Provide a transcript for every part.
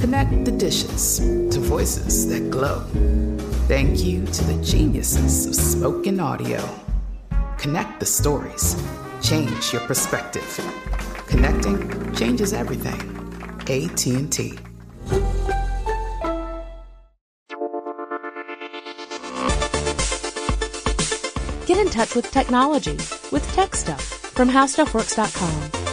Connect the dishes to voices that glow. Thank you to the geniuses of spoken audio. Connect the stories. Change your perspective. Connecting changes everything. AT&T. Get in touch with technology with Tech Stuff from HowStuffWorks.com.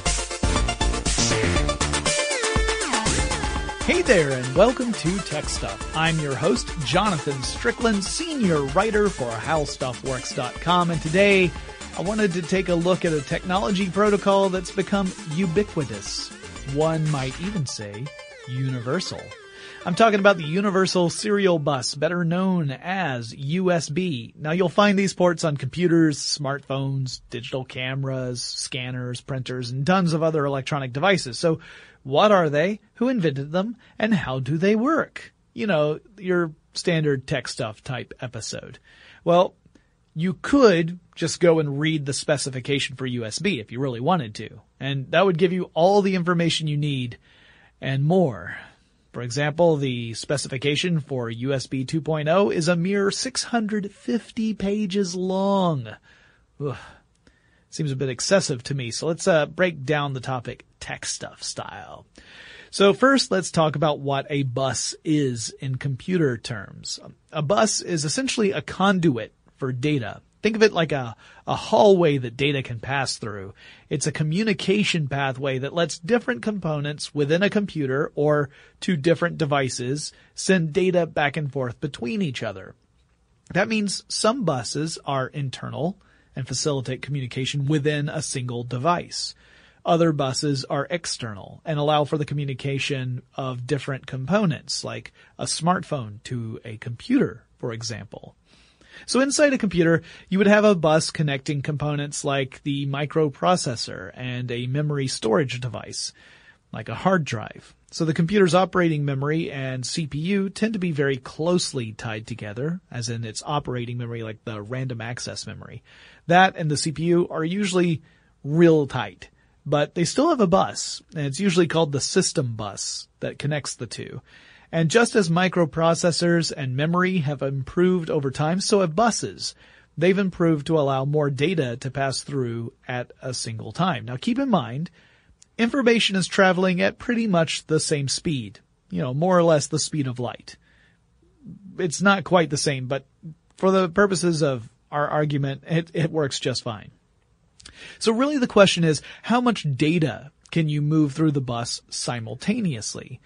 Hey there, and welcome to Tech Stuff. I'm your host, Jonathan Strickland, senior writer for HowStuffWorks.com, and today I wanted to take a look at a technology protocol that's become ubiquitous. One might even say universal. I'm talking about the Universal Serial Bus, better known as USB. Now you'll find these ports on computers, smartphones, digital cameras, scanners, printers, and tons of other electronic devices. So what are they? Who invented them? And how do they work? You know, your standard tech stuff type episode. Well, you could just go and read the specification for USB if you really wanted to. And that would give you all the information you need and more. For example, the specification for USB 2.0 is a mere 650 pages long. Ugh. Seems a bit excessive to me, so let's uh, break down the topic tech stuff style. So first, let's talk about what a bus is in computer terms. A bus is essentially a conduit for data. Think of it like a, a hallway that data can pass through. It's a communication pathway that lets different components within a computer or to different devices send data back and forth between each other. That means some buses are internal and facilitate communication within a single device. Other buses are external and allow for the communication of different components, like a smartphone to a computer, for example. So inside a computer, you would have a bus connecting components like the microprocessor and a memory storage device, like a hard drive. So the computer's operating memory and CPU tend to be very closely tied together, as in its operating memory like the random access memory. That and the CPU are usually real tight, but they still have a bus, and it's usually called the system bus that connects the two. And just as microprocessors and memory have improved over time, so have buses. They've improved to allow more data to pass through at a single time. Now keep in mind, information is traveling at pretty much the same speed. You know, more or less the speed of light. It's not quite the same, but for the purposes of our argument, it, it works just fine. So really the question is, how much data can you move through the bus simultaneously?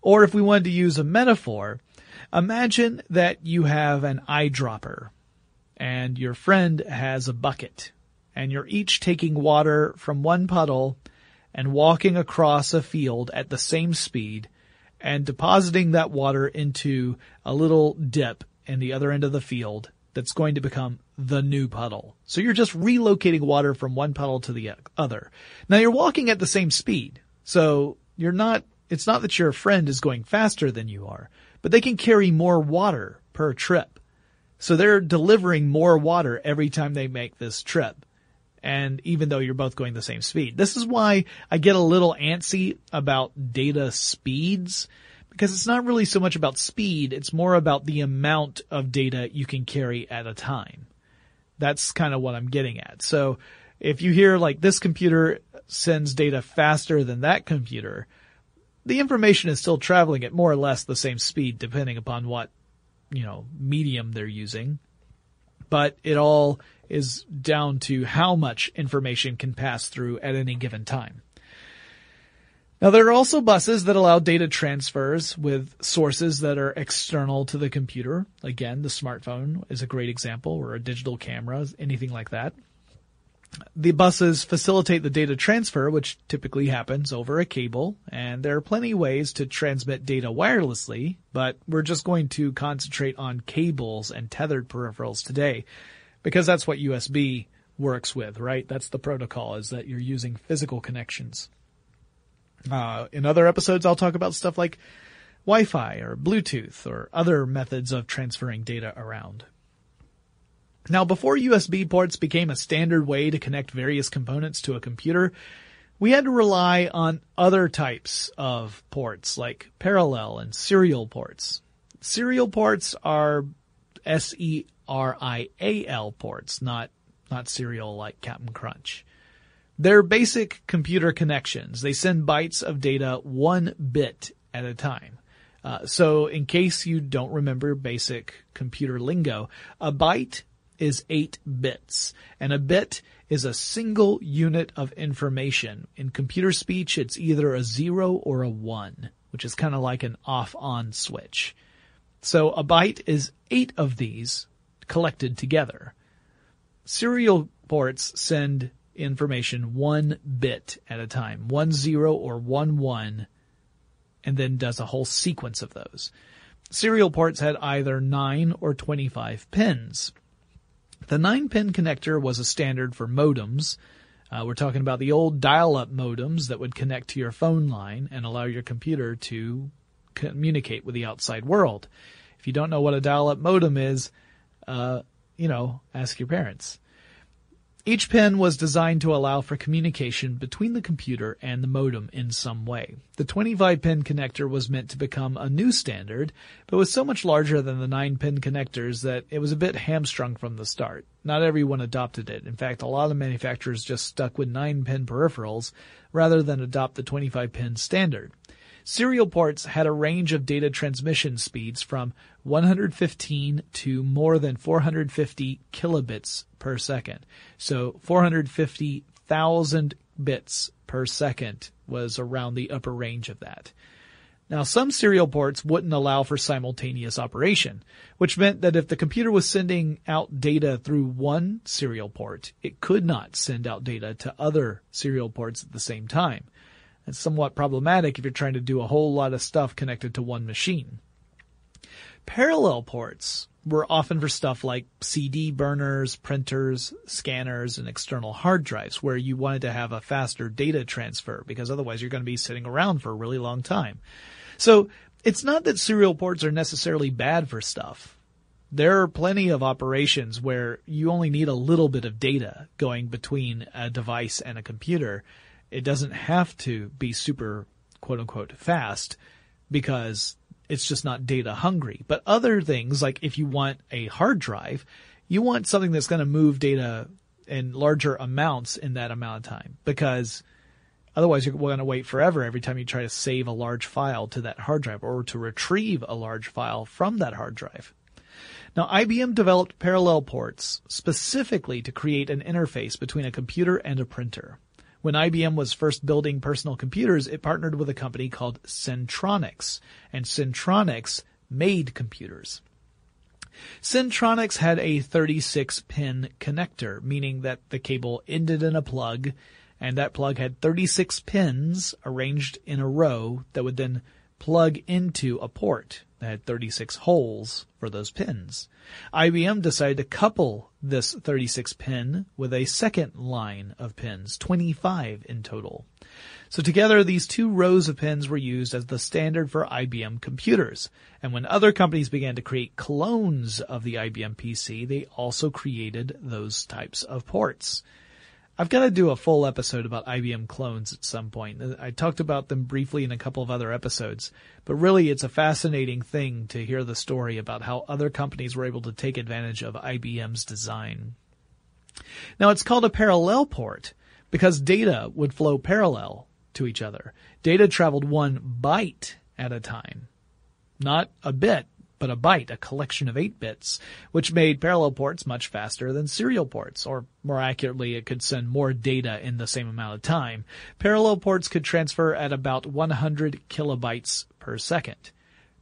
Or if we wanted to use a metaphor, imagine that you have an eyedropper and your friend has a bucket and you're each taking water from one puddle and walking across a field at the same speed and depositing that water into a little dip in the other end of the field that's going to become the new puddle. So you're just relocating water from one puddle to the other. Now you're walking at the same speed. So you're not, it's not that your friend is going faster than you are, but they can carry more water per trip. So they're delivering more water every time they make this trip. And even though you're both going the same speed. This is why I get a little antsy about data speeds because it's not really so much about speed, it's more about the amount of data you can carry at a time. That's kind of what I'm getting at. So if you hear like this computer sends data faster than that computer, the information is still traveling at more or less the same speed depending upon what, you know, medium they're using. But it all is down to how much information can pass through at any given time. Now there are also buses that allow data transfers with sources that are external to the computer. Again, the smartphone is a great example or a digital camera, anything like that. The buses facilitate the data transfer, which typically happens over a cable, and there are plenty of ways to transmit data wirelessly, but we're just going to concentrate on cables and tethered peripherals today, because that's what USB works with, right? That's the protocol, is that you're using physical connections. Uh, in other episodes, I'll talk about stuff like Wi-Fi or Bluetooth or other methods of transferring data around. Now, before USB ports became a standard way to connect various components to a computer, we had to rely on other types of ports like parallel and serial ports. Serial ports are S-E-R-I-A-L ports, not, not serial like Cap'n Crunch. They're basic computer connections. They send bytes of data one bit at a time. Uh, so in case you don't remember basic computer lingo, a byte is eight bits and a bit is a single unit of information. In computer speech, it's either a zero or a one, which is kind of like an off on switch. So a byte is eight of these collected together. Serial ports send information one bit at a time, one zero or one one, and then does a whole sequence of those. Serial ports had either 9 or 25 pins. The 9 pin connector was a standard for modems. Uh, we're talking about the old dial-up modems that would connect to your phone line and allow your computer to communicate with the outside world. If you don't know what a dial-up modem is, uh, you know, ask your parents. Each pin was designed to allow for communication between the computer and the modem in some way. The 25 pin connector was meant to become a new standard, but was so much larger than the 9 pin connectors that it was a bit hamstrung from the start. Not everyone adopted it. In fact, a lot of manufacturers just stuck with 9 pin peripherals rather than adopt the 25 pin standard. Serial ports had a range of data transmission speeds from 115 to more than 450 kilobits per second. So 450,000 bits per second was around the upper range of that. Now some serial ports wouldn't allow for simultaneous operation, which meant that if the computer was sending out data through one serial port, it could not send out data to other serial ports at the same time. It's somewhat problematic if you're trying to do a whole lot of stuff connected to one machine. Parallel ports were often for stuff like CD burners, printers, scanners, and external hard drives where you wanted to have a faster data transfer because otherwise you're going to be sitting around for a really long time. So it's not that serial ports are necessarily bad for stuff. There are plenty of operations where you only need a little bit of data going between a device and a computer it doesn't have to be super quote unquote fast because It's just not data hungry. But other things, like if you want a hard drive, you want something that's going to move data in larger amounts in that amount of time because otherwise you're going to wait forever every time you try to save a large file to that hard drive or to retrieve a large file from that hard drive. Now, IBM developed parallel ports specifically to create an interface between a computer and a printer. When IBM was first building personal computers, it partnered with a company called Centronics, and Centronics made computers. Centronics had a 36 pin connector, meaning that the cable ended in a plug, and that plug had 36 pins arranged in a row that would then plug into a port that had 36 holes for those pins. IBM decided to couple this 36 pin with a second line of pins, 25 in total. So together, these two rows of pins were used as the standard for IBM computers. And when other companies began to create clones of the IBM PC, they also created those types of ports. I've got to do a full episode about IBM clones at some point. I talked about them briefly in a couple of other episodes, but really it's a fascinating thing to hear the story about how other companies were able to take advantage of IBM's design. Now it's called a parallel port because data would flow parallel to each other. Data traveled one byte at a time. Not a bit, but a byte, a collection of 8 bits, which made parallel ports much faster than serial ports, or more accurately, it could send more data in the same amount of time. Parallel ports could transfer at about 100 kilobytes per second.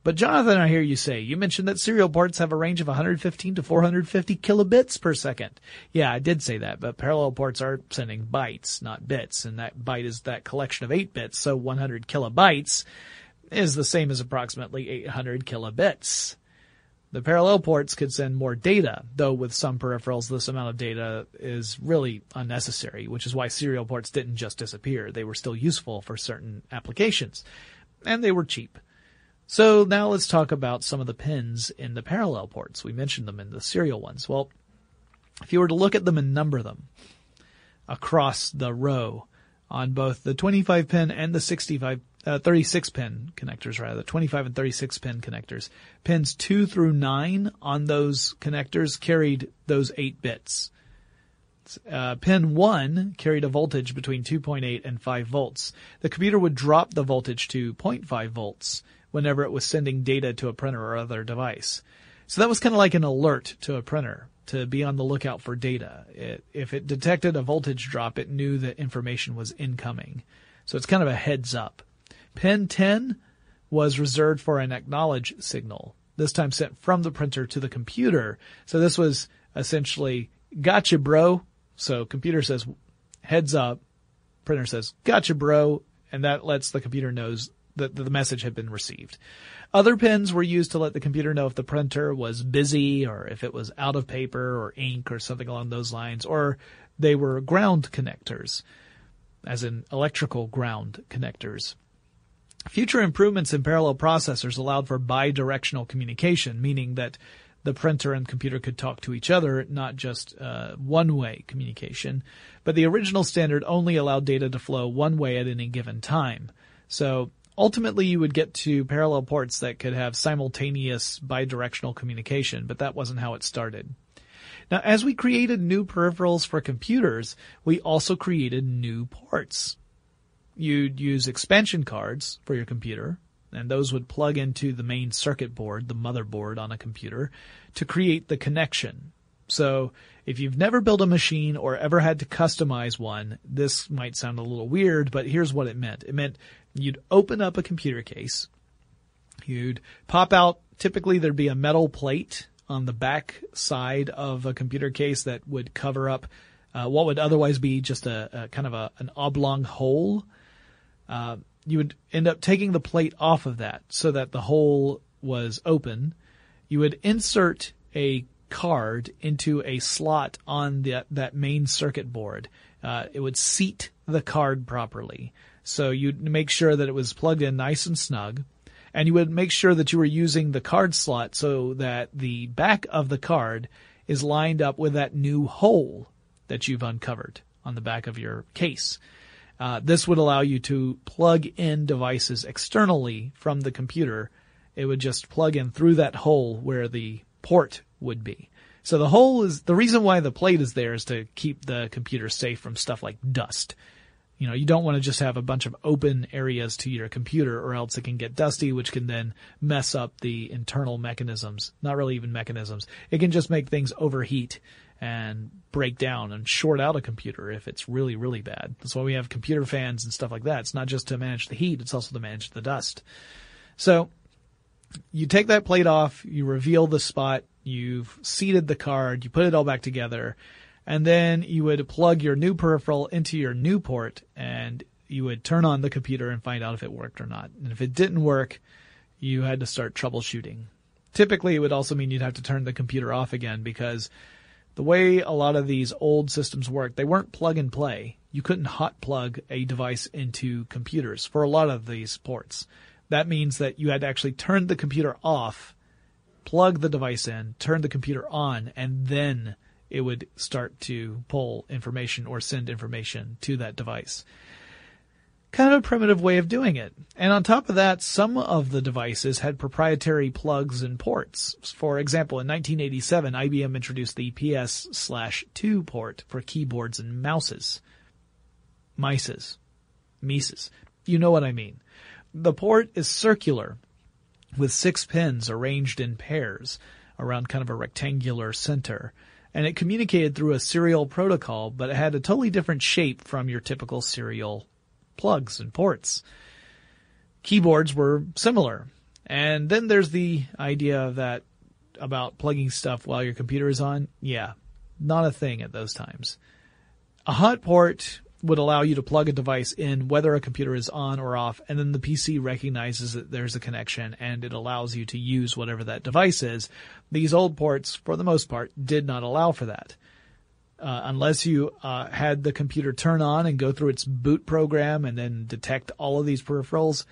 But Jonathan, I hear you say, you mentioned that serial ports have a range of 115 to 450 kilobits per second. Yeah, I did say that, but parallel ports are sending bytes, not bits, and that byte is that collection of 8 bits, so 100 kilobytes is the same as approximately 800 kilobits. The parallel ports could send more data, though with some peripherals this amount of data is really unnecessary, which is why serial ports didn't just disappear. They were still useful for certain applications. And they were cheap. So now let's talk about some of the pins in the parallel ports. We mentioned them in the serial ones. Well, if you were to look at them and number them across the row on both the 25 pin and the 65 uh, 36 pin connectors rather, 25 and 36 pin connectors. Pins 2 through 9 on those connectors carried those 8 bits. Uh, pin 1 carried a voltage between 2.8 and 5 volts. The computer would drop the voltage to 0.5 volts whenever it was sending data to a printer or other device. So that was kind of like an alert to a printer to be on the lookout for data. It, if it detected a voltage drop, it knew that information was incoming. So it's kind of a heads up. Pin 10 was reserved for an acknowledge signal, this time sent from the printer to the computer. So this was essentially, gotcha bro. So computer says, heads up. Printer says, gotcha bro. And that lets the computer knows that the message had been received. Other pins were used to let the computer know if the printer was busy or if it was out of paper or ink or something along those lines, or they were ground connectors, as in electrical ground connectors. Future improvements in parallel processors allowed for bidirectional communication, meaning that the printer and computer could talk to each other, not just uh, one-way communication. But the original standard only allowed data to flow one way at any given time. So ultimately you would get to parallel ports that could have simultaneous bidirectional communication, but that wasn't how it started. Now, as we created new peripherals for computers, we also created new ports you'd use expansion cards for your computer, and those would plug into the main circuit board, the motherboard on a computer, to create the connection. So if you've never built a machine or ever had to customize one, this might sound a little weird, but here's what it meant. It meant you'd open up a computer case, you'd pop out, typically there'd be a metal plate on the back side of a computer case that would cover up uh, what would otherwise be just a, a kind of a, an oblong hole uh, you would end up taking the plate off of that so that the hole was open. You would insert a card into a slot on the, that main circuit board. Uh, it would seat the card properly. So you'd make sure that it was plugged in nice and snug. And you would make sure that you were using the card slot so that the back of the card is lined up with that new hole that you've uncovered on the back of your case. Uh, this would allow you to plug in devices externally from the computer it would just plug in through that hole where the port would be. So the hole is the reason why the plate is there is to keep the computer safe from stuff like dust. You know, you don't want to just have a bunch of open areas to your computer or else it can get dusty, which can then mess up the internal mechanisms. Not really even mechanisms. It can just make things overheat and break down and short out a computer if it's really, really bad. That's why we have computer fans and stuff like that. It's not just to manage the heat, it's also to manage the dust. So you take that plate off, you reveal the spot, you've seated the card, you put it all back together, and then you would plug your new peripheral into your new port and you would turn on the computer and find out if it worked or not. And if it didn't work, you had to start troubleshooting. Typically, it would also mean you'd have to turn the computer off again because the way a lot of these old systems worked, they weren't plug and play. You couldn't hot plug a device into computers for a lot of these ports. That means that you had to actually turn the computer off, plug the device in, turn the computer on, and then it would start to pull information or send information to that device. Kind of a primitive way of doing it. And on top of that, some of the devices had proprietary plugs and ports. For example, in 1987, IBM introduced the PS slash 2 port for keyboards and mouses. Mices. Mises. You know what I mean. The port is circular with six pins arranged in pairs around kind of a rectangular center. And it communicated through a serial protocol, but it had a totally different shape from your typical serial plugs and ports. Keyboards were similar. And then there's the idea that about plugging stuff while your computer is on. Yeah, not a thing at those times. A hot port would allow you to plug a device in whether a computer is on or off, and then the PC recognizes that there's a connection and it allows you to use whatever that device is. These old ports, for the most part, did not allow for that. Uh, unless you uh, had the computer turn on and go through its boot program and then detect all of these peripherals,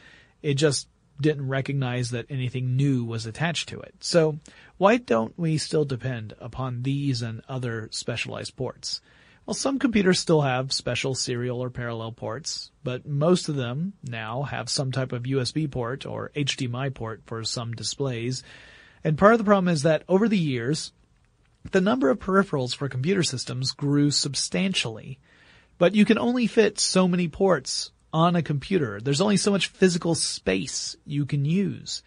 it just didn't recognize that anything new was attached to it. So why don't we still depend upon these and other specialized ports? Well, some computers still have special serial or parallel ports, but most of them now have some type of USB port or HDMI port for some displays. And part of the problem is that over the years, the number of peripherals for computer systems grew substantially, but you can only fit so many ports on a computer. There's only so much physical space you can use.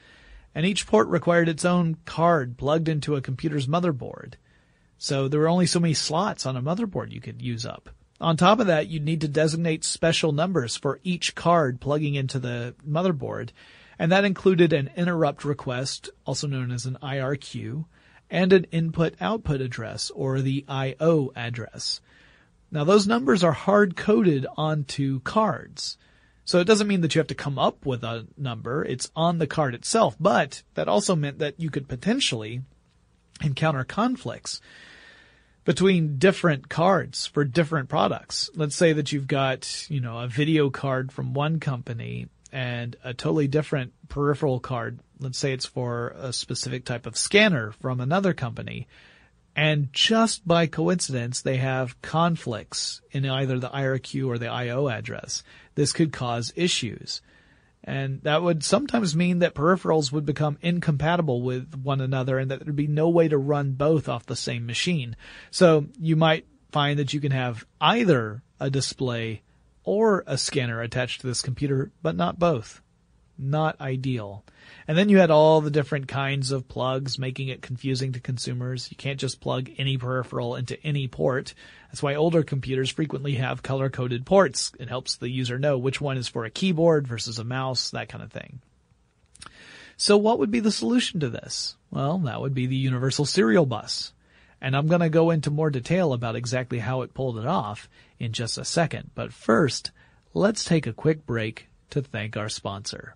And each port required its own card plugged into a computer's motherboard. So there were only so many slots on a motherboard you could use up. On top of that, you'd need to designate special numbers for each card plugging into the motherboard, and that included an interrupt request, also known as an IRQ, and an input-output address, or the I.O. address. Now those numbers are hard coded onto cards. So it doesn't mean that you have to come up with a number, it's on the card itself, but that also meant that you could potentially encounter conflicts between different cards for different products. Let's say that you've got, you know, a video card from one company and a totally different peripheral card. Let's say it's for a specific type of scanner from another company. And just by coincidence, they have conflicts in either the IRQ or the IO address. This could cause issues. And that would sometimes mean that peripherals would become incompatible with one another and that there'd be no way to run both off the same machine. So you might find that you can have either a display or a scanner attached to this computer, but not both. Not ideal. And then you had all the different kinds of plugs making it confusing to consumers. You can't just plug any peripheral into any port. That's why older computers frequently have color coded ports. It helps the user know which one is for a keyboard versus a mouse, that kind of thing. So what would be the solution to this? Well, that would be the universal serial bus. And I'm going to go into more detail about exactly how it pulled it off in just a second. But first, let's take a quick break to thank our sponsor.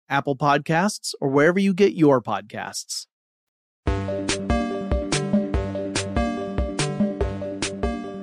Apple Podcasts, or wherever you get your podcasts.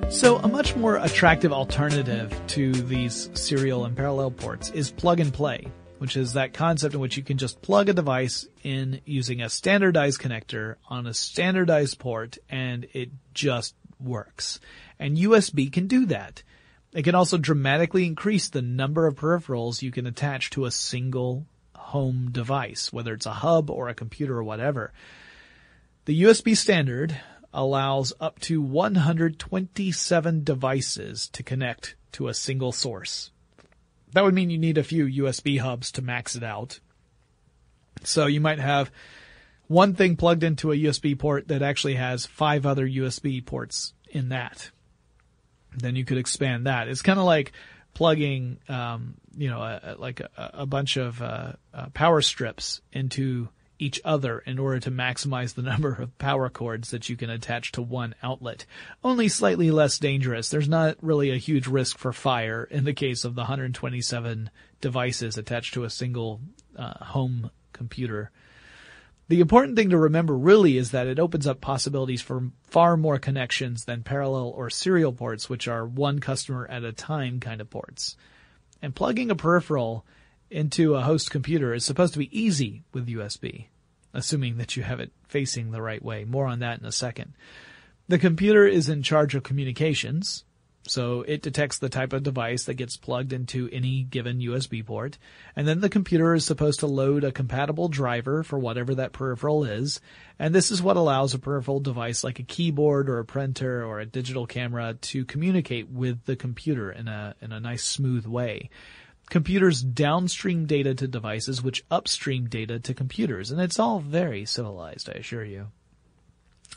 So, a much more attractive alternative to these serial and parallel ports is plug and play, which is that concept in which you can just plug a device in using a standardized connector on a standardized port and it just works. And USB can do that. It can also dramatically increase the number of peripherals you can attach to a single home device, whether it's a hub or a computer or whatever. The USB standard allows up to 127 devices to connect to a single source. That would mean you need a few USB hubs to max it out. So you might have one thing plugged into a USB port that actually has five other USB ports in that. Then you could expand that. It's kind of like plugging, um, you know, a, like a, a, bunch of uh, uh, power strips into each other in order to maximize the number of power cords that you can attach to one outlet. Only slightly less dangerous. There's not really a huge risk for fire in the case of the 127 devices attached to a single uh, home computer. The important thing to remember really is that it opens up possibilities for far more connections than parallel or serial ports, which are one customer at a time kind of ports. And plugging a peripheral into a host computer is supposed to be easy with USB, assuming that you have it facing the right way. More on that in a second. The computer is in charge of communications, so it detects the type of device that gets plugged into any given USB port, and then the computer is supposed to load a compatible driver for whatever that peripheral is, and this is what allows a peripheral device like a keyboard or a printer or a digital camera to communicate with the computer in a in a nice smooth way. Computers downstream data to devices which upstream data to computers, and it's all very civilized, I assure you.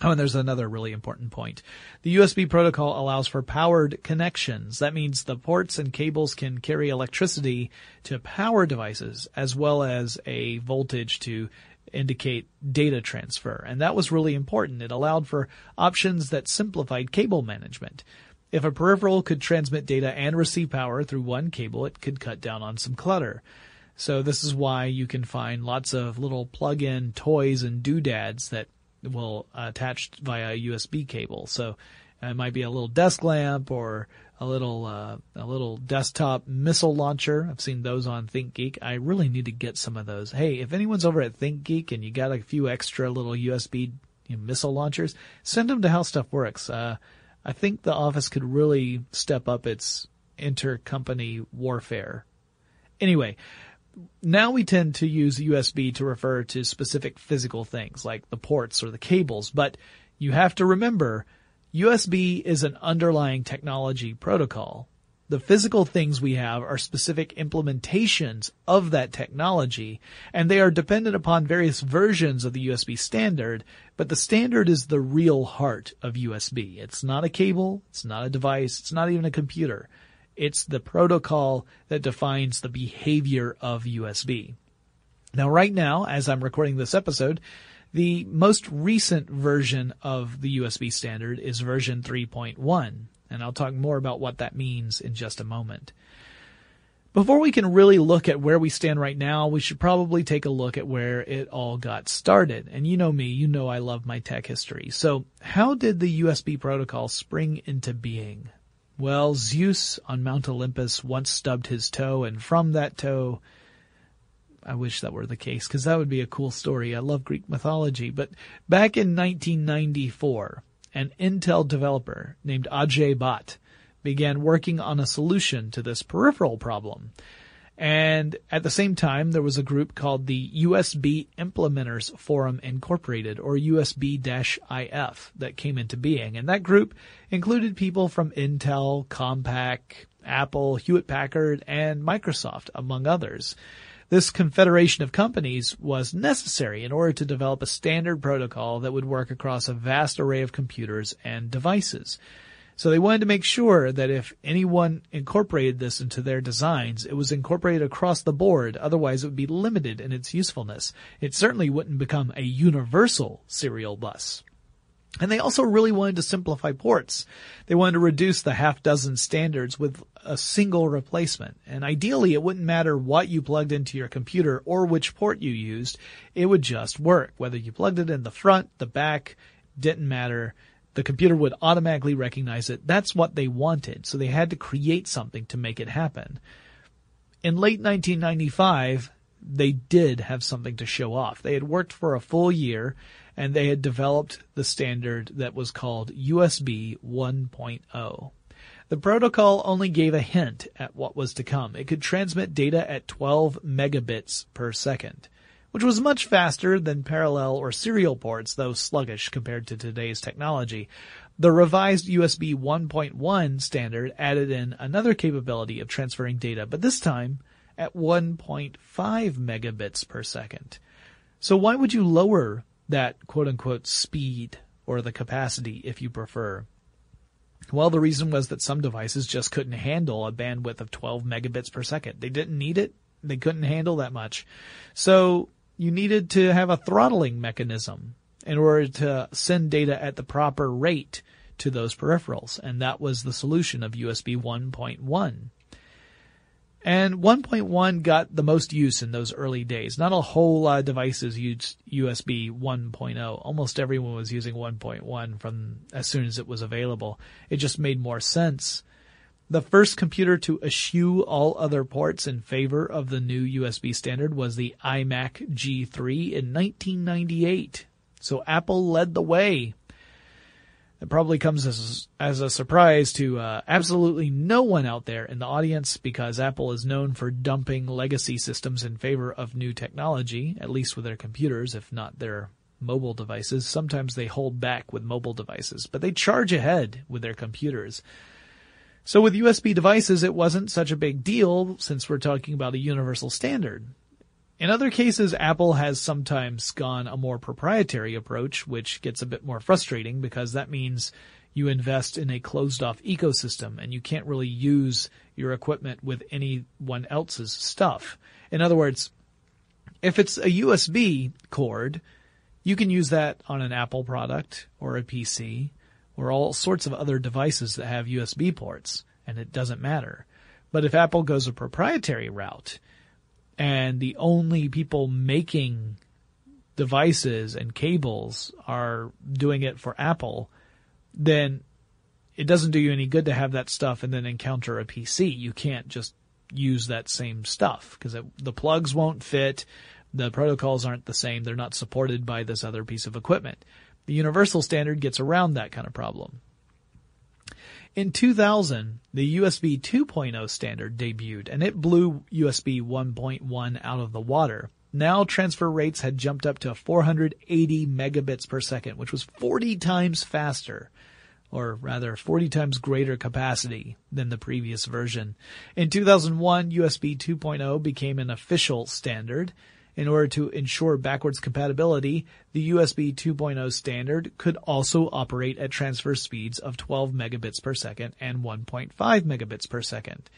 Oh, and there's another really important point. The USB protocol allows for powered connections. That means the ports and cables can carry electricity to power devices as well as a voltage to indicate data transfer. And that was really important. It allowed for options that simplified cable management. If a peripheral could transmit data and receive power through one cable, it could cut down on some clutter. So this is why you can find lots of little plug-in toys and doodads that will attached attach via USB cable. So uh, it might be a little desk lamp or a little uh, a little desktop missile launcher. I've seen those on ThinkGeek. I really need to get some of those. Hey, if anyone's over at ThinkGeek and you got a few extra little USB you know, missile launchers, send them to How Stuff Works. Uh, I think the office could really step up its intercompany warfare. Anyway, now we tend to use USB to refer to specific physical things like the ports or the cables, but you have to remember USB is an underlying technology protocol. The physical things we have are specific implementations of that technology, and they are dependent upon various versions of the USB standard, but the standard is the real heart of USB. It's not a cable, it's not a device, it's not even a computer. It's the protocol that defines the behavior of USB. Now, right now, as I'm recording this episode, the most recent version of the USB standard is version 3.1, and I'll talk more about what that means in just a moment. Before we can really look at where we stand right now, we should probably take a look at where it all got started. And you know me, you know I love my tech history. So how did the USB protocol spring into being? Well, Zeus on Mount Olympus once stubbed his toe, and from that toe, I wish that were the case, because that would be a cool story. I love Greek mythology. But back in 1994, an Intel developer named Ajay Bhatt began working on a solution to this peripheral problem. And at the same time, there was a group called the USB Implementers Forum Incorporated, or USB-IF, that came into being. And that group included people from Intel, Compaq, Apple, Hewlett Packard, and Microsoft, among others. This confederation of companies was necessary in order to develop a standard protocol that would work across a vast array of computers and devices. So they wanted to make sure that if anyone incorporated this into their designs, it was incorporated across the board. Otherwise, it would be limited in its usefulness. It certainly wouldn't become a universal serial bus. And they also really wanted to simplify ports. They wanted to reduce the half dozen standards with a single replacement. And ideally, it wouldn't matter what you plugged into your computer or which port you used. It would just work. Whether you plugged it in the front, the back, didn't matter the computer would automatically recognize it. That's what they wanted. So they had to create something to make it happen. In late 1995, they did have something to show off. They had worked for a full year and they had developed the standard that was called USB 1.0. The protocol only gave a hint at what was to come. It could transmit data at 12 megabits per second which was much faster than parallel or serial ports, though sluggish compared to today's technology. The revised USB 1.1 standard added in another capability of transferring data, but this time at 1.5 megabits per second. So why would you lower that quote unquote speed or the capacity if you prefer? Well, the reason was that some devices just couldn't handle a bandwidth of 12 megabits per second. They didn't need it. They couldn't handle that much. So you needed to have a throttling mechanism in order to send data at the proper rate to those peripherals. And that was the solution of USB 1.1. And 1.1 got the most use in those early days. Not a whole lot of devices used USB 1.0. Almost everyone was using 1.1 from as soon as it was available. It just made more sense the first computer to eschew all other ports in favor of the new USB standard was the iMac G3 in 1998. So Apple led the way. It probably comes as, as a surprise to uh, absolutely no one out there in the audience because Apple is known for dumping legacy systems in favor of new technology, at least with their computers, if not their mobile devices. Sometimes they hold back with mobile devices, but they charge ahead with their computers. So with USB devices, it wasn't such a big deal since we're talking about a universal standard. In other cases, Apple has sometimes gone a more proprietary approach, which gets a bit more frustrating because that means you invest in a closed off ecosystem and you can't really use your equipment with anyone else's stuff. In other words, if it's a USB cord, you can use that on an Apple product or a PC or all sorts of other devices that have USB ports and it doesn't matter. But if Apple goes a proprietary route and the only people making devices and cables are doing it for Apple, then it doesn't do you any good to have that stuff and then encounter a PC. You can't just use that same stuff because the plugs won't fit. The protocols aren't the same. They're not supported by this other piece of equipment. The universal standard gets around that kind of problem. In 2000, the USB 2.0 standard debuted and it blew USB 1.1 out of the water. Now transfer rates had jumped up to 480 megabits per second, which was 40 times faster, or rather 40 times greater capacity than the previous version. In 2001, USB 2.0 became an official standard. In order to ensure backwards compatibility, the USB 2.0 standard could also operate at transfer speeds of 12 megabits per second and 1.5 megabits per second.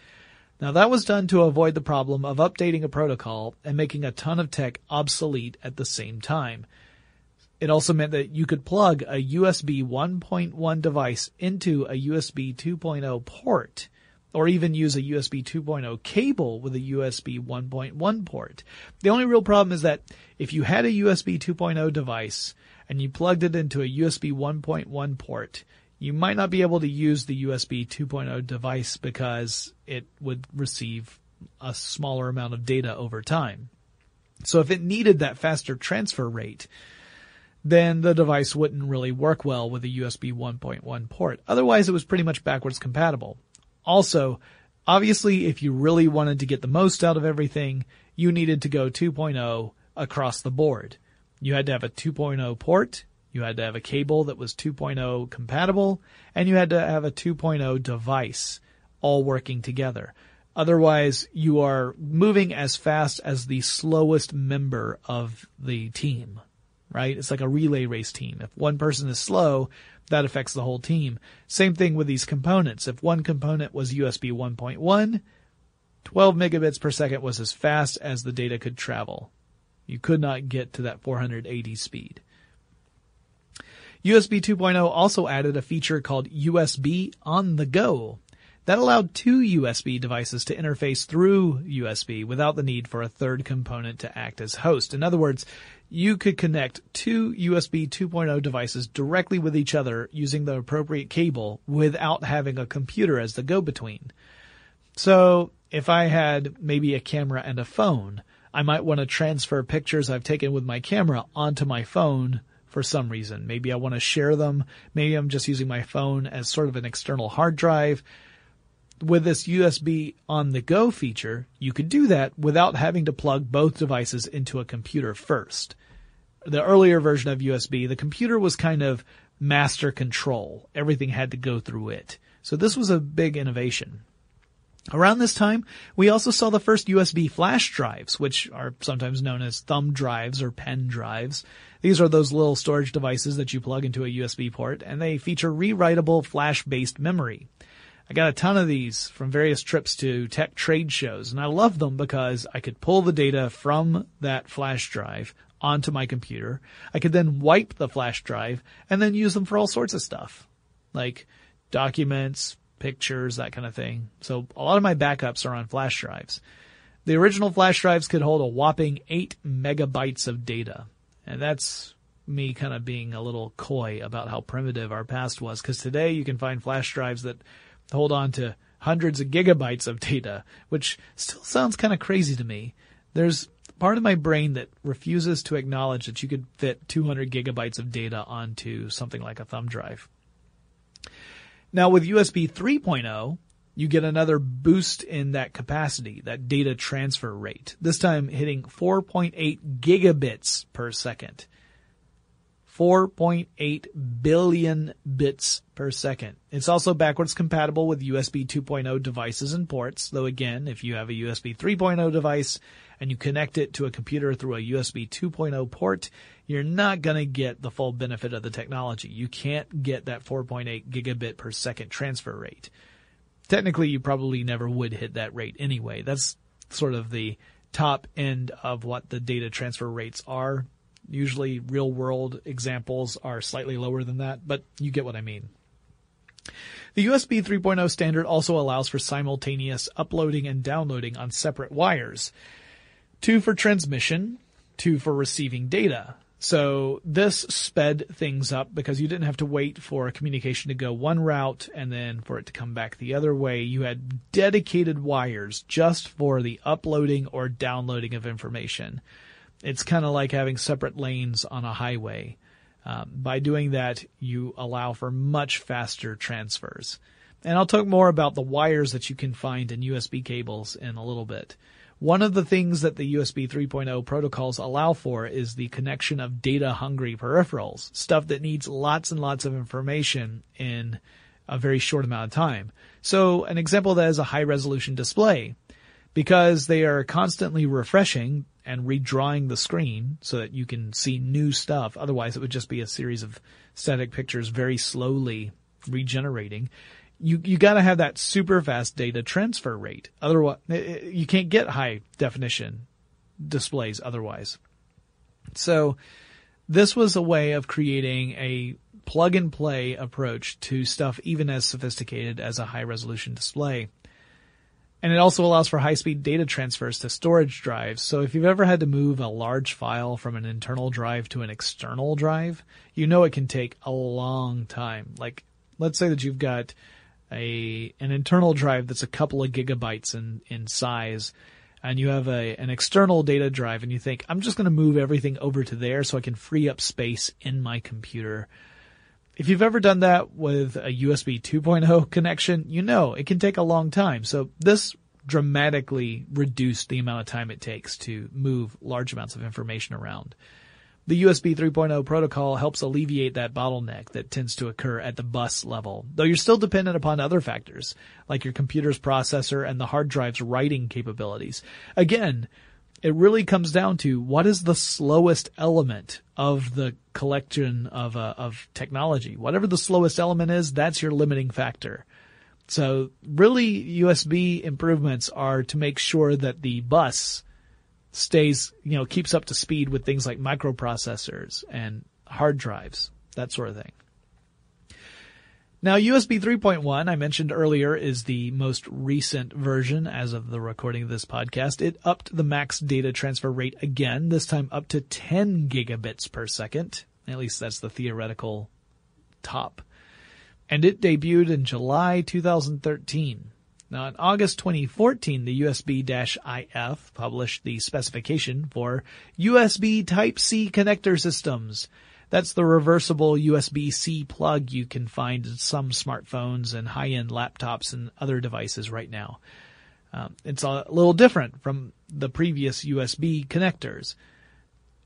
Now that was done to avoid the problem of updating a protocol and making a ton of tech obsolete at the same time. It also meant that you could plug a USB 1.1 device into a USB 2.0 port or even use a USB 2.0 cable with a USB 1.1 port. The only real problem is that if you had a USB 2.0 device and you plugged it into a USB 1.1 port, you might not be able to use the USB 2.0 device because it would receive a smaller amount of data over time. So if it needed that faster transfer rate, then the device wouldn't really work well with a USB 1.1 port. Otherwise, it was pretty much backwards compatible. Also, obviously, if you really wanted to get the most out of everything, you needed to go 2.0 across the board. You had to have a 2.0 port, you had to have a cable that was 2.0 compatible, and you had to have a 2.0 device all working together. Otherwise, you are moving as fast as the slowest member of the team, right? It's like a relay race team. If one person is slow, that affects the whole team. Same thing with these components. If one component was USB 1.1, 12 megabits per second was as fast as the data could travel. You could not get to that 480 speed. USB 2.0 also added a feature called USB on the go. That allowed two USB devices to interface through USB without the need for a third component to act as host. In other words, you could connect two USB 2.0 devices directly with each other using the appropriate cable without having a computer as the go-between. So if I had maybe a camera and a phone, I might want to transfer pictures I've taken with my camera onto my phone for some reason. Maybe I want to share them. Maybe I'm just using my phone as sort of an external hard drive. With this USB on the go feature, you could do that without having to plug both devices into a computer first. The earlier version of USB, the computer was kind of master control. Everything had to go through it. So this was a big innovation. Around this time, we also saw the first USB flash drives, which are sometimes known as thumb drives or pen drives. These are those little storage devices that you plug into a USB port, and they feature rewritable flash-based memory. I got a ton of these from various trips to tech trade shows, and I love them because I could pull the data from that flash drive onto my computer. I could then wipe the flash drive and then use them for all sorts of stuff, like documents, pictures, that kind of thing. So a lot of my backups are on flash drives. The original flash drives could hold a whopping 8 megabytes of data. And that's me kind of being a little coy about how primitive our past was because today you can find flash drives that hold on to hundreds of gigabytes of data, which still sounds kind of crazy to me. There's part of my brain that refuses to acknowledge that you could fit 200 gigabytes of data onto something like a thumb drive. Now with USB 3.0, you get another boost in that capacity, that data transfer rate. This time hitting 4.8 gigabits per second. 4.8 billion bits per second. It's also backwards compatible with USB 2.0 devices and ports, though again, if you have a USB 3.0 device and you connect it to a computer through a USB 2.0 port, you're not going to get the full benefit of the technology. You can't get that 4.8 gigabit per second transfer rate. Technically, you probably never would hit that rate anyway. That's sort of the top end of what the data transfer rates are. Usually real world examples are slightly lower than that, but you get what I mean. The USB 3.0 standard also allows for simultaneous uploading and downloading on separate wires. Two for transmission, two for receiving data. So this sped things up because you didn't have to wait for a communication to go one route and then for it to come back the other way. You had dedicated wires just for the uploading or downloading of information. It's kind of like having separate lanes on a highway. Um, by doing that, you allow for much faster transfers. And I'll talk more about the wires that you can find in USB cables in a little bit. One of the things that the USB 3.0 protocols allow for is the connection of data hungry peripherals, stuff that needs lots and lots of information in a very short amount of time. So an example of that is a high resolution display. Because they are constantly refreshing and redrawing the screen so that you can see new stuff. Otherwise it would just be a series of static pictures very slowly regenerating you you got to have that super fast data transfer rate. Otherwise, eh, eh, you can't get high definition displays otherwise. So this was a way of creating a plug and play approach to stuff even as sophisticated as a high resolution display. And it also allows for high speed data transfers to storage drives. So if you've ever had to move a large file from an internal drive to an external drive, you know it can take a long time. Like, let's say that you've got a an internal drive that's a couple of gigabytes in in size and you have a an external data drive and you think I'm just going to move everything over to there so I can free up space in my computer. If you've ever done that with a USB 2.0 connection, you know it can take a long time. So this dramatically reduced the amount of time it takes to move large amounts of information around. The USB 3.0 protocol helps alleviate that bottleneck that tends to occur at the bus level, though you're still dependent upon other factors, like your computer's processor and the hard drive's writing capabilities. Again, it really comes down to what is the slowest element of the collection of, uh, of technology. Whatever the slowest element is, that's your limiting factor. So really USB improvements are to make sure that the bus stays, you know, keeps up to speed with things like microprocessors and hard drives, that sort of thing. Now, USB 3.1, I mentioned earlier, is the most recent version as of the recording of this podcast. It upped the max data transfer rate again, this time up to 10 gigabits per second. At least that's the theoretical top. And it debuted in July 2013. Now, in August 2014, the USB-IF published the specification for USB Type-C connector systems. That's the reversible USB-C plug you can find in some smartphones and high-end laptops and other devices right now. Um, it's a little different from the previous USB connectors.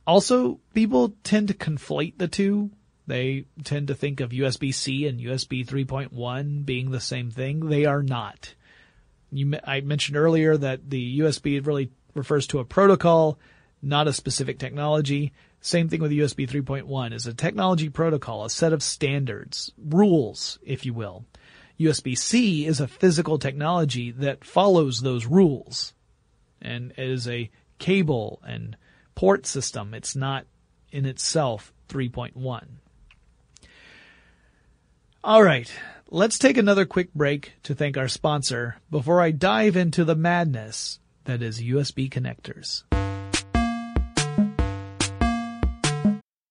Also, people tend to conflate the two. They tend to think of USB-C and USB 3.1 being the same thing. They are not you, I mentioned earlier that the USB really refers to a protocol, not a specific technology. Same thing with USB 3.1 is a technology protocol, a set of standards, rules, if you will. USB-C is a physical technology that follows those rules and is a cable and port system. It's not in itself 3.1. All right. Let's take another quick break to thank our sponsor before I dive into the madness that is USB connectors.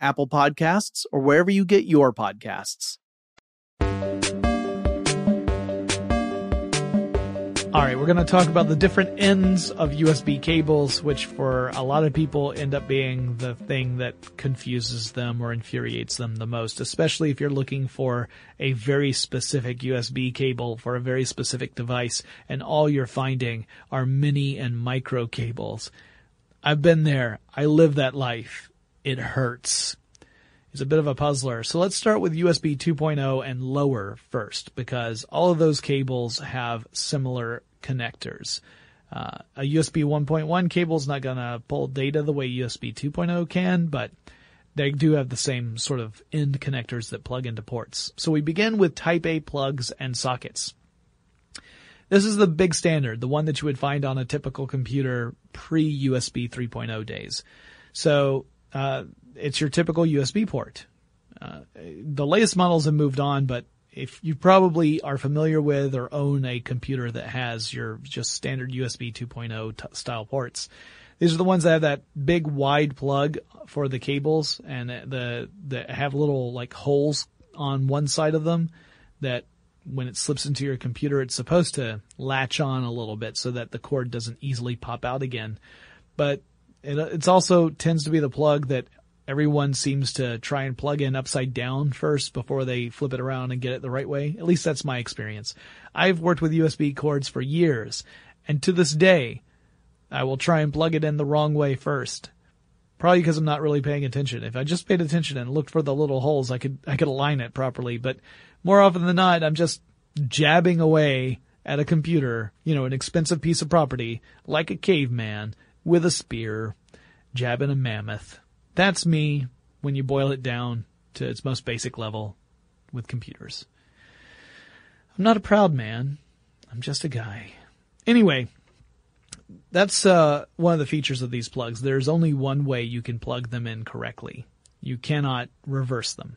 Apple Podcasts, or wherever you get your podcasts. All right, we're going to talk about the different ends of USB cables, which for a lot of people end up being the thing that confuses them or infuriates them the most, especially if you're looking for a very specific USB cable for a very specific device and all you're finding are mini and micro cables. I've been there. I live that life it hurts. It's a bit of a puzzler. So let's start with USB 2.0 and lower first, because all of those cables have similar connectors. Uh, a USB 1.1 cable is not going to pull data the way USB 2.0 can, but they do have the same sort of end connectors that plug into ports. So we begin with Type A plugs and sockets. This is the big standard, the one that you would find on a typical computer pre USB 3.0 days. So uh, it's your typical USB port. Uh, the latest models have moved on, but if you probably are familiar with or own a computer that has your just standard USB 2.0 t- style ports, these are the ones that have that big wide plug for the cables and the that have little like holes on one side of them that when it slips into your computer it's supposed to latch on a little bit so that the cord doesn't easily pop out again. But it, uh, it's also tends to be the plug that everyone seems to try and plug in upside down first before they flip it around and get it the right way. At least that's my experience. I've worked with USB cords for years, and to this day, I will try and plug it in the wrong way first. Probably because I'm not really paying attention. If I just paid attention and looked for the little holes, I could I could align it properly. But more often than not, I'm just jabbing away at a computer, you know, an expensive piece of property, like a caveman, with a spear, jabbing a mammoth. That's me when you boil it down to its most basic level with computers. I'm not a proud man. I'm just a guy. Anyway, that's uh, one of the features of these plugs. There's only one way you can plug them in correctly. You cannot reverse them.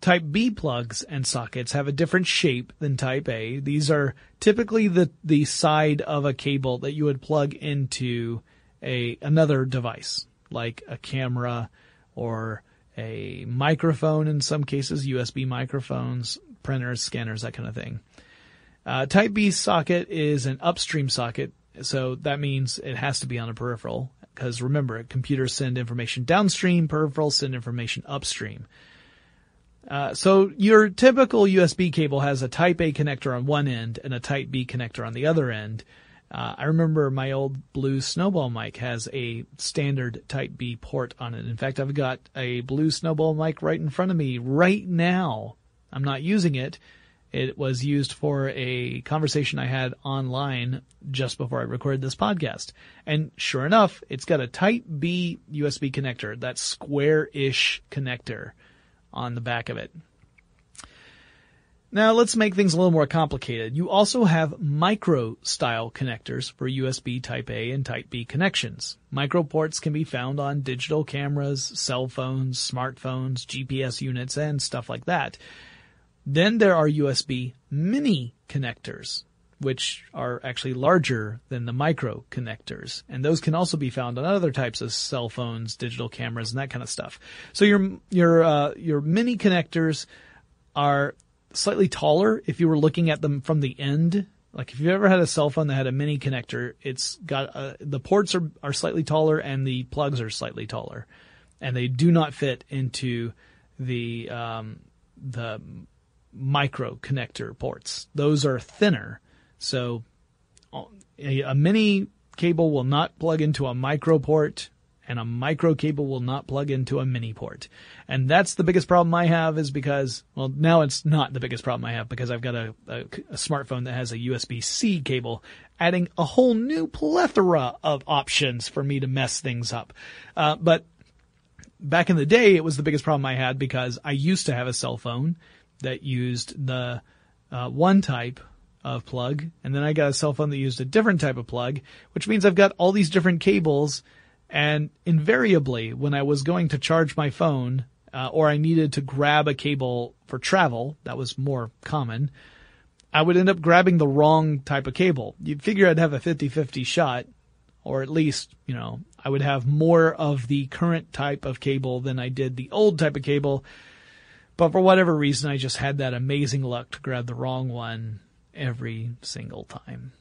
Type B plugs and sockets have a different shape than Type A. These are typically the, the side of a cable that you would plug into a, another device, like a camera or a microphone in some cases, USB microphones, printers, scanners, that kind of thing. Uh, type B socket is an upstream socket, so that means it has to be on a peripheral. Because remember, computers send information downstream, peripherals send information upstream. Uh, so your typical USB cable has a Type A connector on one end and a Type B connector on the other end. Uh, I remember my old blue snowball mic has a standard Type B port on it. In fact, I've got a blue snowball mic right in front of me right now. I'm not using it. It was used for a conversation I had online just before I recorded this podcast. And sure enough, it's got a Type B USB connector, that square-ish connector on the back of it. Now let's make things a little more complicated. You also have micro style connectors for USB Type A and Type B connections. Micro ports can be found on digital cameras, cell phones, smartphones, GPS units, and stuff like that. Then there are USB mini connectors, which are actually larger than the micro connectors. And those can also be found on other types of cell phones, digital cameras, and that kind of stuff. So your, your, uh, your mini connectors are slightly taller if you were looking at them from the end. Like if you've ever had a cell phone that had a mini connector, it's got, uh, the ports are, are slightly taller and the plugs are slightly taller. And they do not fit into the, um, the micro connector ports. Those are thinner. So a, a mini cable will not plug into a micro port and a micro cable will not plug into a mini port. And that's the biggest problem I have is because, well, now it's not the biggest problem I have because I've got a, a, a smartphone that has a USB-C cable adding a whole new plethora of options for me to mess things up. Uh, but back in the day, it was the biggest problem I had because I used to have a cell phone that used the uh, one type of plug, and then I got a cell phone that used a different type of plug, which means I've got all these different cables. And invariably, when I was going to charge my phone, uh, or I needed to grab a cable for travel, that was more common, I would end up grabbing the wrong type of cable. You'd figure I'd have a 50-50 shot, or at least, you know, I would have more of the current type of cable than I did the old type of cable, but for whatever reason, I just had that amazing luck to grab the wrong one every single time.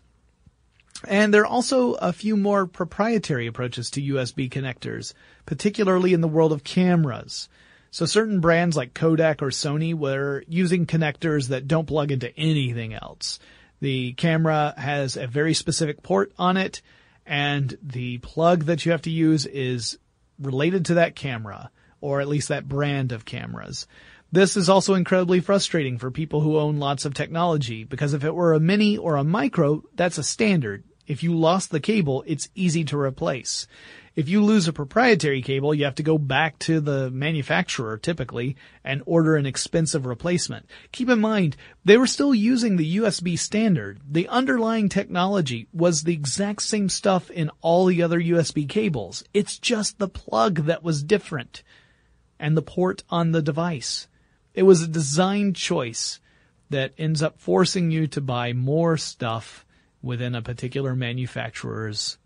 And there are also a few more proprietary approaches to USB connectors, particularly in the world of cameras. So certain brands like Kodak or Sony were using connectors that don't plug into anything else. The camera has a very specific port on it and the plug that you have to use is related to that camera or at least that brand of cameras. This is also incredibly frustrating for people who own lots of technology because if it were a mini or a micro, that's a standard. If you lost the cable, it's easy to replace. If you lose a proprietary cable, you have to go back to the manufacturer typically and order an expensive replacement. Keep in mind, they were still using the USB standard. The underlying technology was the exact same stuff in all the other USB cables. It's just the plug that was different and the port on the device. It was a design choice that ends up forcing you to buy more stuff within a particular manufacturer's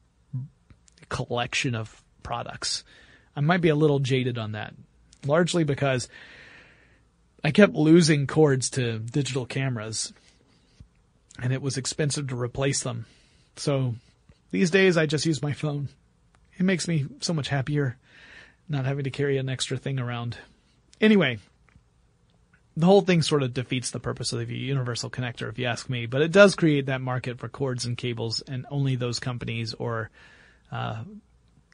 collection of products. I might be a little jaded on that, largely because I kept losing cords to digital cameras and it was expensive to replace them. So these days I just use my phone. It makes me so much happier not having to carry an extra thing around. Anyway, the whole thing sort of defeats the purpose of the universal connector, if you ask me. But it does create that market for cords and cables, and only those companies or uh,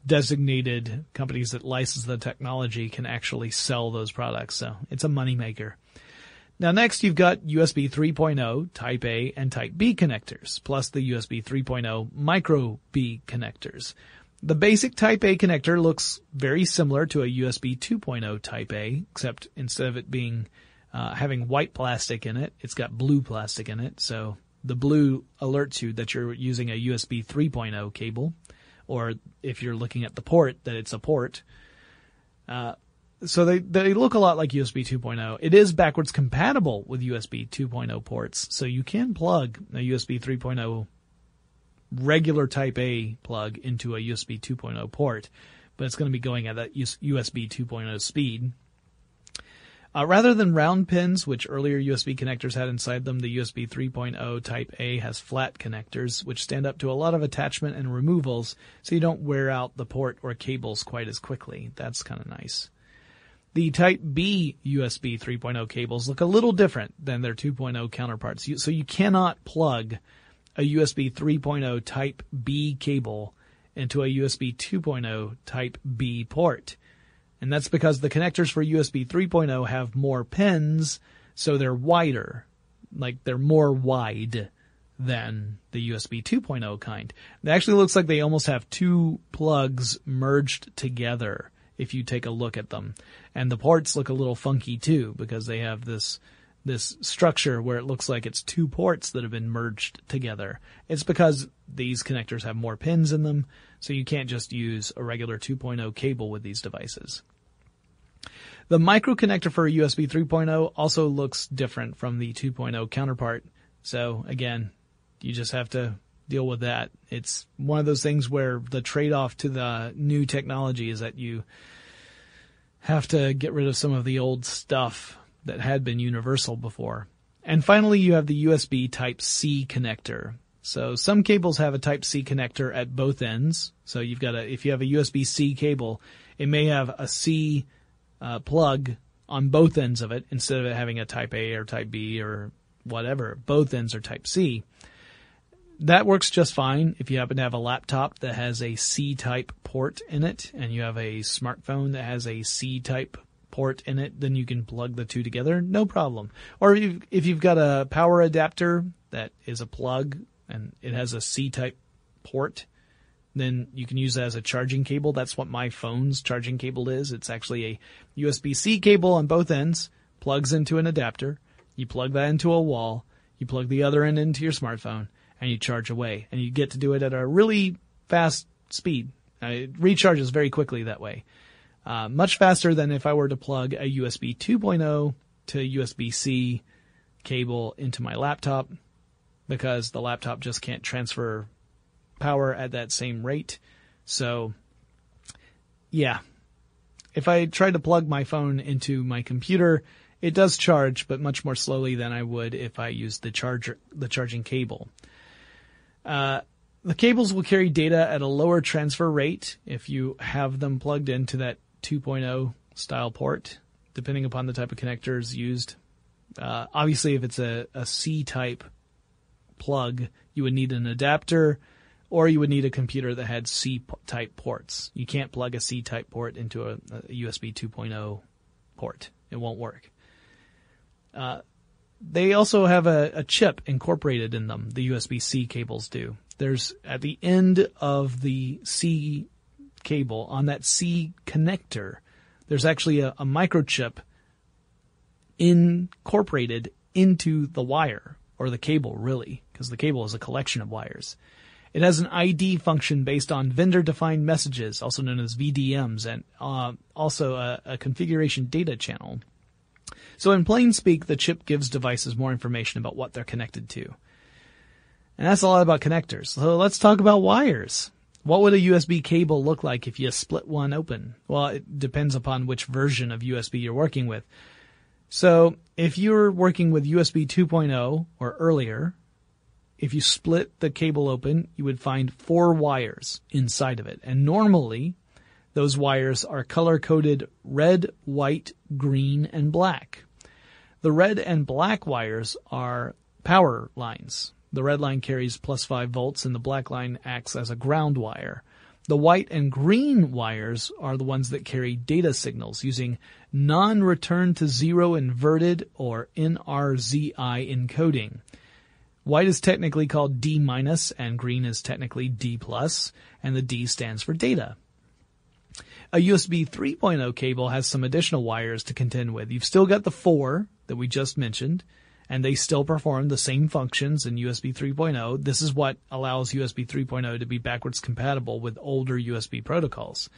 designated companies that license the technology can actually sell those products. So it's a moneymaker. Now next you've got USB 3.0 Type A and Type B connectors, plus the USB 3.0 Micro B connectors. The basic Type A connector looks very similar to a USB 2.0 Type A, except instead of it being uh, having white plastic in it. It's got blue plastic in it, so the blue alerts you that you're using a USB 3.0 cable, or if you're looking at the port, that it's a port. Uh, so they, they look a lot like USB 2.0. It is backwards compatible with USB 2.0 ports, so you can plug a USB 3.0 regular type A plug into a USB 2.0 port, but it's going to be going at that USB 2.0 speed. Uh, rather than round pins, which earlier USB connectors had inside them, the USB 3.0 Type A has flat connectors, which stand up to a lot of attachment and removals, so you don't wear out the port or cables quite as quickly. That's kind of nice. The Type B USB 3.0 cables look a little different than their 2.0 counterparts, so you cannot plug a USB 3.0 Type B cable into a USB 2.0 Type B port. And that's because the connectors for USB 3.0 have more pins, so they're wider. Like they're more wide than the USB 2.0 kind. It actually looks like they almost have two plugs merged together if you take a look at them. And the ports look a little funky too because they have this this structure where it looks like it's two ports that have been merged together. It's because these connectors have more pins in them, so you can't just use a regular 2.0 cable with these devices. The micro connector for USB 3.0 also looks different from the 2.0 counterpart. So again, you just have to deal with that. It's one of those things where the trade-off to the new technology is that you have to get rid of some of the old stuff that had been universal before. And finally, you have the USB Type C connector. So some cables have a Type C connector at both ends. So you've got a, if you have a USB C cable, it may have a C uh, plug on both ends of it instead of it having a Type A or Type B or whatever. Both ends are Type C. That works just fine if you happen to have a laptop that has a C-type port in it and you have a smartphone that has a C-type port in it, then you can plug the two together, no problem. Or if you've got a power adapter that is a plug and it has a C-type port, then you can use that as a charging cable. That's what my phone's charging cable is. It's actually a USB-C cable on both ends, plugs into an adapter. You plug that into a wall. You plug the other end into your smartphone and you charge away and you get to do it at a really fast speed. Uh, it recharges very quickly that way. Uh, much faster than if I were to plug a USB 2.0 to USB-C cable into my laptop because the laptop just can't transfer power at that same rate. So, yeah. If I tried to plug my phone into my computer, it does charge, but much more slowly than I would if I used the charger, the charging cable. Uh, the cables will carry data at a lower transfer rate if you have them plugged into that 2.0 style port, depending upon the type of connectors used. Uh, obviously, if it's a, a C type plug, you would need an adapter or you would need a computer that had C type ports. You can't plug a C type port into a, a USB 2.0 port. It won't work. Uh, they also have a, a, chip incorporated in them. The USB C cables do. There's at the end of the C cable on that C connector, there's actually a, a microchip incorporated into the wire or the cable really, because the cable is a collection of wires. It has an ID function based on vendor defined messages, also known as VDMs, and uh, also a, a configuration data channel. So in plain speak, the chip gives devices more information about what they're connected to. And that's a lot about connectors. So let's talk about wires. What would a USB cable look like if you split one open? Well, it depends upon which version of USB you're working with. So if you're working with USB 2.0 or earlier, if you split the cable open, you would find four wires inside of it. And normally, those wires are color coded red, white, green, and black. The red and black wires are power lines. The red line carries plus 5 volts and the black line acts as a ground wire. The white and green wires are the ones that carry data signals using non-return to zero inverted or NRZI encoding. White is technically called D minus and green is technically D plus and the D stands for data. A USB 3.0 cable has some additional wires to contend with. You've still got the four that we just mentioned and they still perform the same functions in USB 3.0. This is what allows USB 3.0 to be backwards compatible with older USB protocols.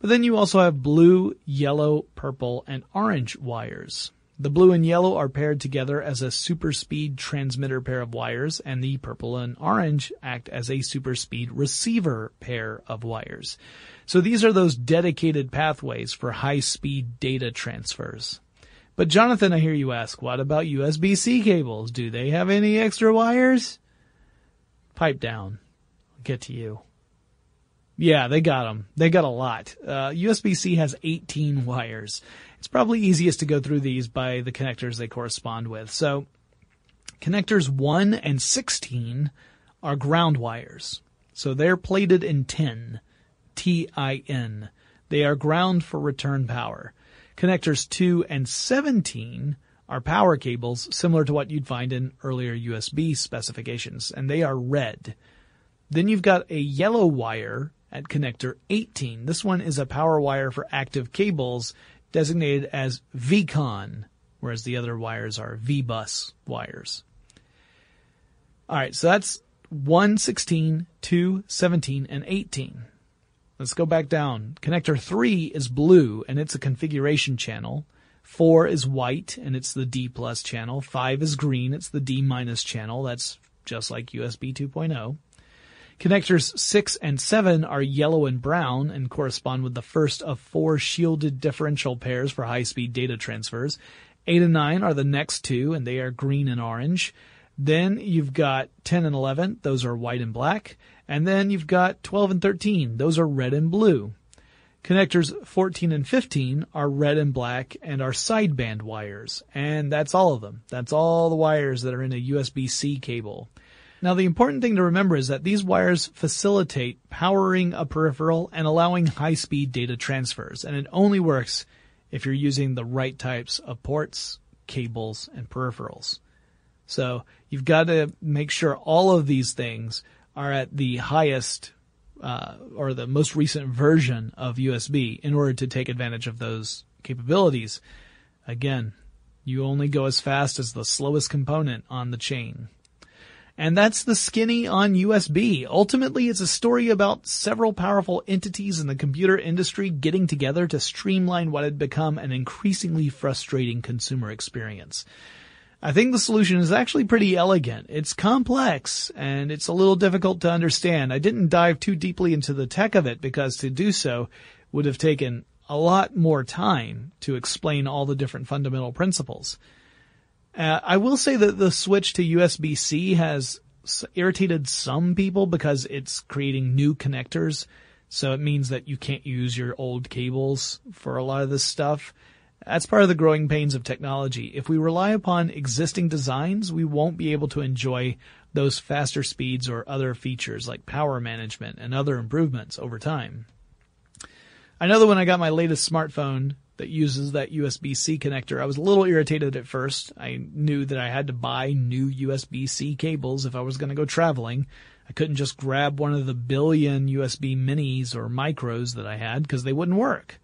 But then you also have blue, yellow, purple, and orange wires. The blue and yellow are paired together as a super speed transmitter pair of wires, and the purple and orange act as a super speed receiver pair of wires. So these are those dedicated pathways for high speed data transfers. But Jonathan, I hear you ask, what about USB-C cables? Do they have any extra wires? Pipe down. I'll get to you. Yeah, they got them. They got a lot. Uh, USB-C has 18 wires. It's probably easiest to go through these by the connectors they correspond with. So, connectors 1 and 16 are ground wires. So they're plated in tin. T-I-N. They are ground for return power. Connectors 2 and 17 are power cables similar to what you'd find in earlier USB specifications, and they are red. Then you've got a yellow wire at connector 18. This one is a power wire for active cables designated as VCONN, whereas the other wires are VBus wires. Alright, so that's 1, 16, 2, 17, and 18. Let's go back down. Connector 3 is blue and it's a configuration channel. 4 is white and it's the D plus channel. 5 is green, it's the D minus channel. That's just like USB 2.0. Connectors 6 and 7 are yellow and brown and correspond with the first of four shielded differential pairs for high-speed data transfers. 8 and 9 are the next two and they are green and orange. Then you've got 10 and 11, those are white and black. And then you've got 12 and 13, those are red and blue. Connectors 14 and 15 are red and black and are sideband wires. And that's all of them. That's all the wires that are in a USB-C cable. Now the important thing to remember is that these wires facilitate powering a peripheral and allowing high-speed data transfers, and it only works if you're using the right types of ports, cables, and peripherals. So you've got to make sure all of these things are at the highest uh, or the most recent version of USB in order to take advantage of those capabilities. Again, you only go as fast as the slowest component on the chain. And that's the skinny on USB. Ultimately, it's a story about several powerful entities in the computer industry getting together to streamline what had become an increasingly frustrating consumer experience. I think the solution is actually pretty elegant. It's complex and it's a little difficult to understand. I didn't dive too deeply into the tech of it because to do so would have taken a lot more time to explain all the different fundamental principles. Uh, I will say that the switch to USB-C has irritated some people because it's creating new connectors. So it means that you can't use your old cables for a lot of this stuff. That's part of the growing pains of technology. If we rely upon existing designs, we won't be able to enjoy those faster speeds or other features like power management and other improvements over time. I know that when I got my latest smartphone, that uses that USB-C connector. I was a little irritated at first. I knew that I had to buy new USB-C cables if I was going to go traveling. I couldn't just grab one of the billion USB minis or micros that I had because they wouldn't work.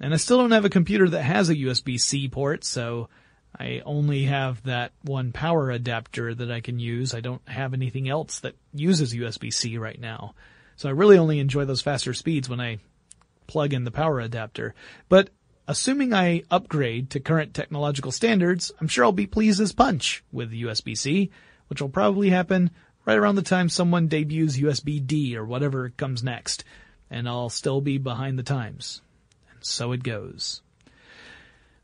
And I still don't have a computer that has a USB-C port, so I only have that one power adapter that I can use. I don't have anything else that uses USB-C right now. So I really only enjoy those faster speeds when I plug in the power adapter. But Assuming I upgrade to current technological standards, I'm sure I'll be pleased as punch with USB-C, which will probably happen right around the time someone debuts USB-D or whatever comes next, and I'll still be behind the times. And so it goes.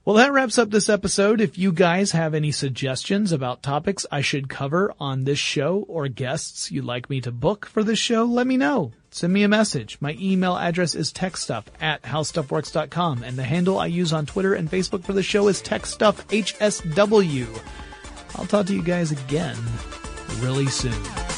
Well, that wraps up this episode. If you guys have any suggestions about topics I should cover on this show or guests you'd like me to book for this show, let me know. Send me a message. My email address is techstuff at howstuffworks.com and the handle I use on Twitter and Facebook for the show is techstuffhsw. I'll talk to you guys again really soon.